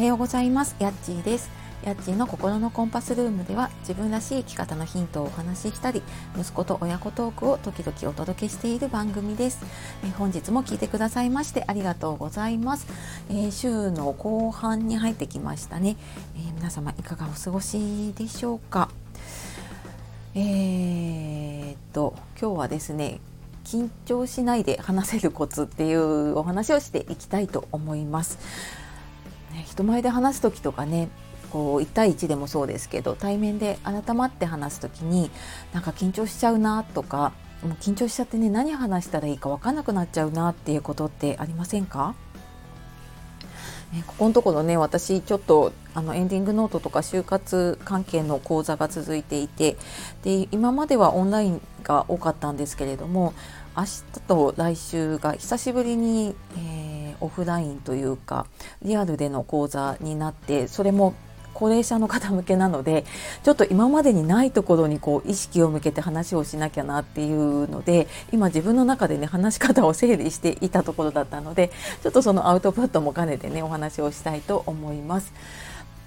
はようございます。やっちーです。やっちーの心のコンパスルームでは自分らしい生き方のヒントをお話ししたり息子と親子トークを時々お届けしている番組です。え本日も聞いてくださいましてありがとうございます、えー、週の後半に入ってきましたね、えー、皆様いかがお過ごしでしょうか？えー、っと今日はですね緊張しないで話せるコツっていうお話をしていきたいと思います。人前で話す時とかねこう1対1でもそうですけど対面で改まって話す時になんか緊張しちゃうなとかもう緊張しちゃってね何話したらいいか分かんなくなっちゃうなっていうことってありませんか？ね、ここのところね私ちょっとあのエンディングノートとか就活関係の講座が続いていてで今まではオンラインが多かったんですけれども明日と来週が久しぶりに、えー、オフラインというかリアルでの講座になってそれも高齢者の方向けなのでちょっと今までにないところにこう意識を向けて話をしなきゃなっていうので今自分の中でね話し方を整理していたところだったのでちょっとそのアウトプットも兼ねてねお話をしたいと思います。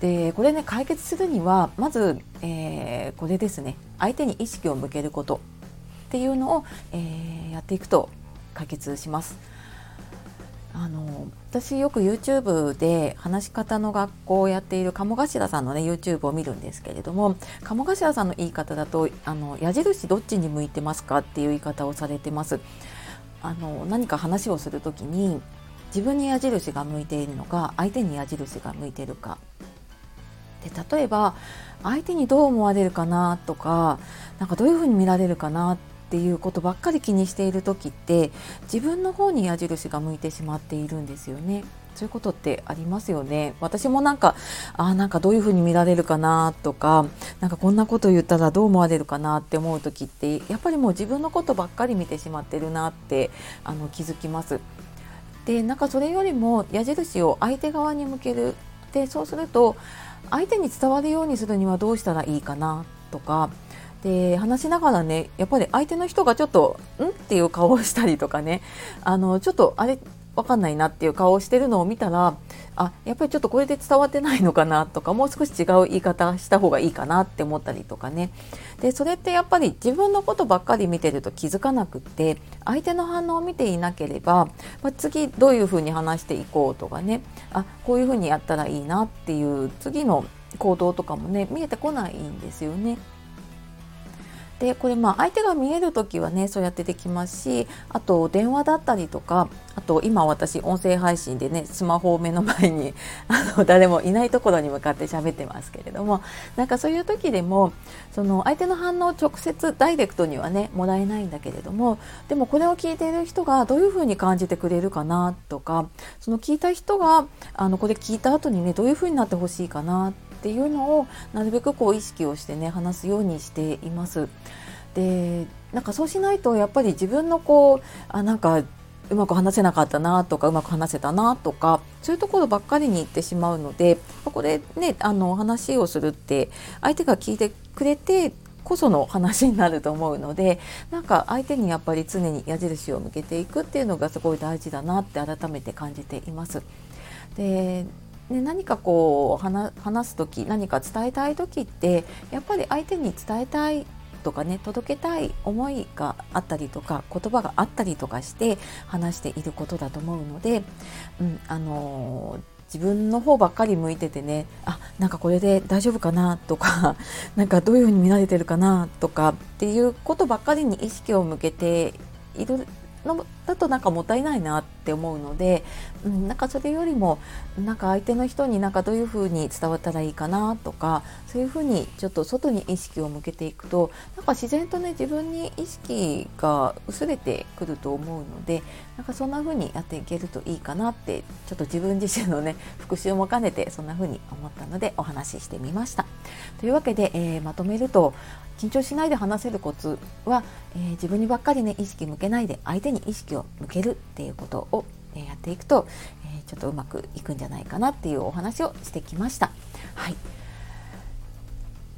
でこれね解決するにはまず、えー、これですね相手に意識を向けることっていうのを、えー、やっていくと解決します。あの私よく YouTube で話し方の学校をやっている鴨頭さんのね YouTube を見るんですけれども鴨頭さんの言い方だとあの矢印どっちに向いてますかっていう言い方をされてます。あの何か話をする時に自分に矢印が向いているのか相手に矢印が向いているかで例えば相手にどう思われるかなとかなんかどういうふうに見られるかなっていうことばっかり気にしている時って自分の方に矢印が向いてしまっているんですよね。そういうことってありますよね。私もなんか、あなんかどういうふうに見られるかなとか、なんかこんなこと言ったらどう思われるかなって思う時って、やっぱりもう自分のことばっかり見てしまってるなってあの気づきます。で、なんかそれよりも矢印を相手側に向ける。で、そうすると相手に伝わるようにするにはどうしたらいいかなとか、で話しながらねやっぱり相手の人がちょっと「ん?」っていう顔をしたりとかねあのちょっとあれ？わかんないなっていう顔をしてるのを見たらあやっぱりちょっとこれで伝わってないのかなとかもう少し違う言い方した方がいいかなって思ったりとかねでそれってやっぱり自分のことばっかり見てると気づかなくって相手の反応を見ていなければ、まあ、次どういうふうに話していこうとかねあこういうふうにやったらいいなっていう次の行動とかもね見えてこないんですよね。でこれまあ相手が見える時はねそうやってできますしあと電話だったりとかあと今私音声配信でねスマホを目の前に あの誰もいないところに向かって喋ってますけれどもなんかそういう時でもその相手の反応を直接ダイレクトにはねもらえないんだけれどもでもこれを聞いている人がどういうふうに感じてくれるかなとかその聞いた人があのこれ聞いた後にねどういうふうになってほしいかなっていうのをなるべくこう意識をしてね話すようにしています。でなんかそうしないとやっぱり自分のこうあなんかうまく話せなかったなとかうまく話せたなとかそういうところばっかりに行ってしまうのでこれねあの話をするって相手が聞いてくれてこその話になると思うのでなんか相手にやっぱり常に矢印を向けていくっていうのがすごい大事だなって改めて感じています。でね、何かこう話す時何か伝えたい時ってやっぱり相手に伝えたいとかね届けたい思いがあったりとか言葉があったりとかして話していることだと思うので、うん、あの自分の方ばっかり向いててねあなんかこれで大丈夫かなとか なんかどういうふうに見られてるかなとかっていうことばっかりに意識を向けているのだとなんかもったいないなって思うので、うん、なんかそれよりもなんか相手の人になんかどういうふうに伝わったらいいかなとかそういうふうにちょっと外に意識を向けていくとなんか自然とね自分に意識が薄れてくると思うのでなんかそんなふうにやっていけるといいかなってちょっと自分自身のね復習も兼ねてそんなふうに思ったのでお話ししてみました。というわけで、えー、まとめると緊張しないで話せるコツは、えー、自分にばっかりね意識向けないで相手に意識を向けるっていうことを、え、やっていくと、えー、ちょっとうまくいくんじゃないかなっていうお話をしてきました。はい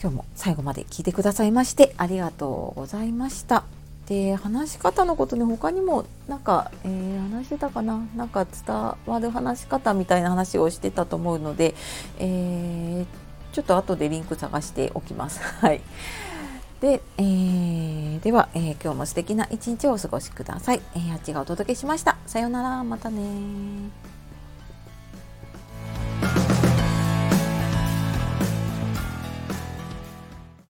今日も最後まで聞いてくださいましてありがとうございました。で話し方のことに他にもなんか、えー、話してたかな？なんか伝わる話し方みたいな話をしてたと思うので、えー、ちょっと後でリンク探しておきます。はい。で、えー、では、えー、今日も素敵な一日をお過ごしください。えー、あっちがお届けしました。さようなら、またね